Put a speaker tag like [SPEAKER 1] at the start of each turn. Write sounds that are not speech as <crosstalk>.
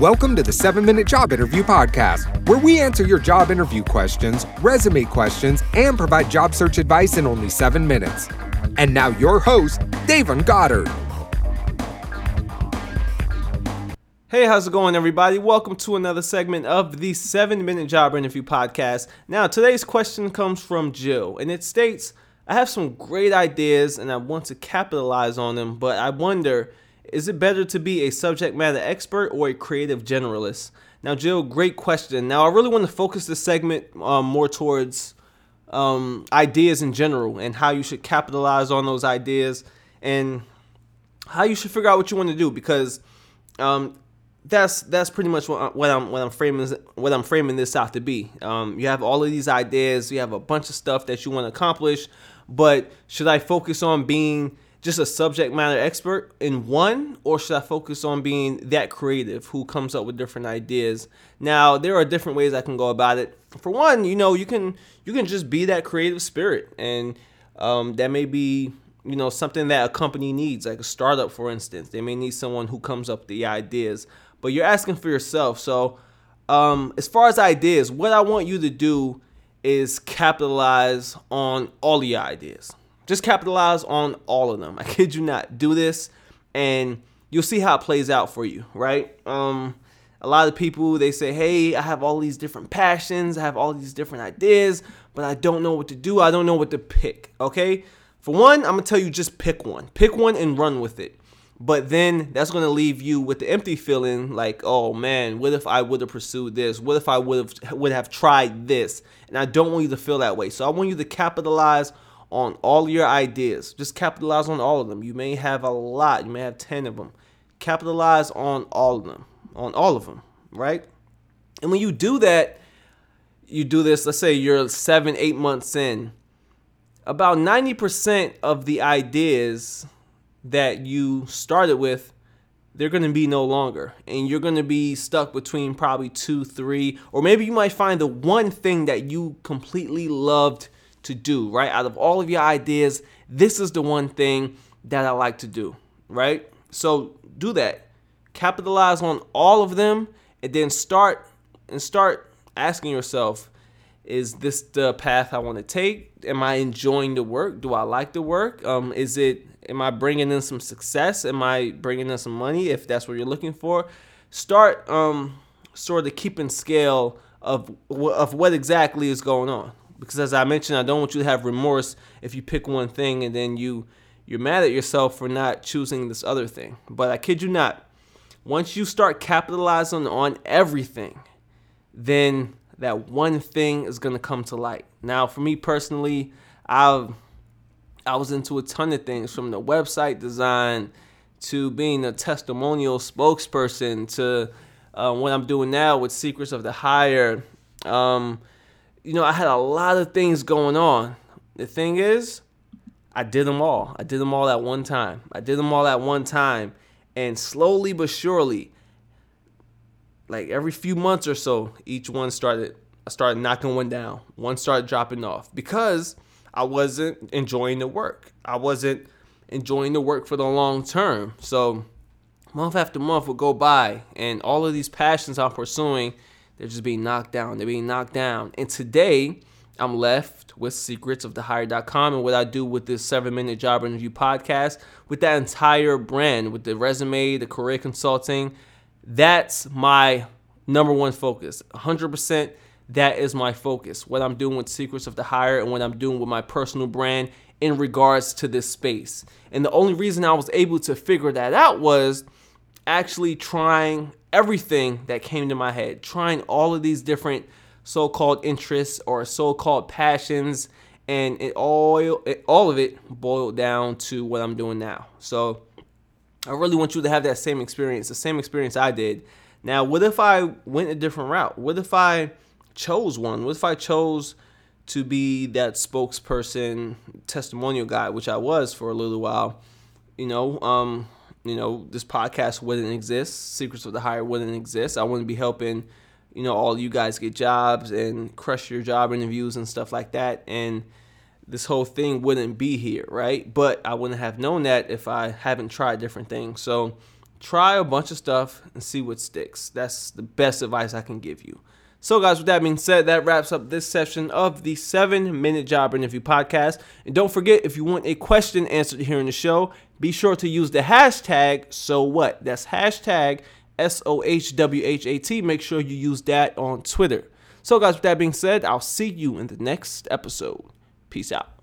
[SPEAKER 1] Welcome to the 7 Minute Job Interview Podcast, where we answer your job interview questions, resume questions, and provide job search advice in only 7 minutes. And now, your host, Davon Goddard.
[SPEAKER 2] Hey, how's it going, everybody? Welcome to another segment of the 7 Minute Job Interview Podcast. Now, today's question comes from Jill, and it states I have some great ideas and I want to capitalize on them, but I wonder is it better to be a subject matter expert or a creative generalist? Now, Jill, great question. Now, I really want to focus this segment um, more towards um, ideas in general and how you should capitalize on those ideas and how you should figure out what you want to do because um, that's that's pretty much what, what I'm what I'm framing what I'm framing this out to be. Um, you have all of these ideas, you have a bunch of stuff that you want to accomplish, but should I focus on being just a subject matter expert in one, or should I focus on being that creative who comes up with different ideas? Now, there are different ways I can go about it. For one, you know, you can you can just be that creative spirit, and um, that may be you know something that a company needs, like a startup, for instance. They may need someone who comes up with the ideas, but you're asking for yourself. So, um, as far as ideas, what I want you to do is capitalize on all the ideas. Just capitalize on all of them. I <laughs> kid you not. Do this and you'll see how it plays out for you, right? Um, a lot of people they say, "Hey, I have all these different passions, I have all these different ideas, but I don't know what to do. I don't know what to pick." Okay? For one, I'm going to tell you just pick one. Pick one and run with it. But then that's going to leave you with the empty feeling like, "Oh man, what if I would have pursued this? What if I would have would have tried this?" And I don't want you to feel that way. So I want you to capitalize on all your ideas. Just capitalize on all of them. You may have a lot, you may have 10 of them. Capitalize on all of them, on all of them, right? And when you do that, you do this, let's say you're seven, eight months in, about 90% of the ideas that you started with, they're going to be no longer. And you're going to be stuck between probably two, three, or maybe you might find the one thing that you completely loved to do, right? Out of all of your ideas, this is the one thing that I like to do, right? So do that. Capitalize on all of them and then start and start asking yourself, is this the path I want to take? Am I enjoying the work? Do I like the work? Um, is it am I bringing in some success? Am I bringing in some money if that's what you're looking for? Start um, sort of keeping scale of of what exactly is going on because as I mentioned, I don't want you to have remorse if you pick one thing and then you you're mad at yourself for not choosing this other thing. But I kid you not, once you start capitalizing on everything, then that one thing is gonna come to light. Now, for me personally, I've I was into a ton of things from the website design to being a testimonial spokesperson to uh, what I'm doing now with Secrets of the Hire. Um, you know, I had a lot of things going on. The thing is, I did them all. I did them all at one time. I did them all at one time. And slowly but surely, like every few months or so, each one started I started knocking one down. One started dropping off because I wasn't enjoying the work. I wasn't enjoying the work for the long term. So month after month would go by and all of these passions I'm pursuing they're just being knocked down. They're being knocked down. And today, I'm left with secrets of the hire.com and what I do with this seven minute job interview podcast with that entire brand, with the resume, the career consulting. That's my number one focus. 100% that is my focus. What I'm doing with Secrets of the Hire and what I'm doing with my personal brand in regards to this space. And the only reason I was able to figure that out was actually trying everything that came to my head, trying all of these different so-called interests or so-called passions, and it all it, all of it boiled down to what I'm doing now. So I really want you to have that same experience, the same experience I did. Now, what if I went a different route? What if I chose one? What if I chose to be that spokesperson, testimonial guy, which I was for a little while? You know, um, you know, this podcast wouldn't exist. Secrets of the Hire wouldn't exist. I wouldn't be helping, you know, all you guys get jobs and crush your job interviews and stuff like that. And this whole thing wouldn't be here, right? But I wouldn't have known that if I haven't tried different things. So try a bunch of stuff and see what sticks. That's the best advice I can give you. So, guys, with that being said, that wraps up this session of the seven minute job interview podcast. And don't forget, if you want a question answered here in the show, be sure to use the hashtag so what. That's hashtag S O H W H A T. Make sure you use that on Twitter. So, guys, with that being said, I'll see you in the next episode. Peace out.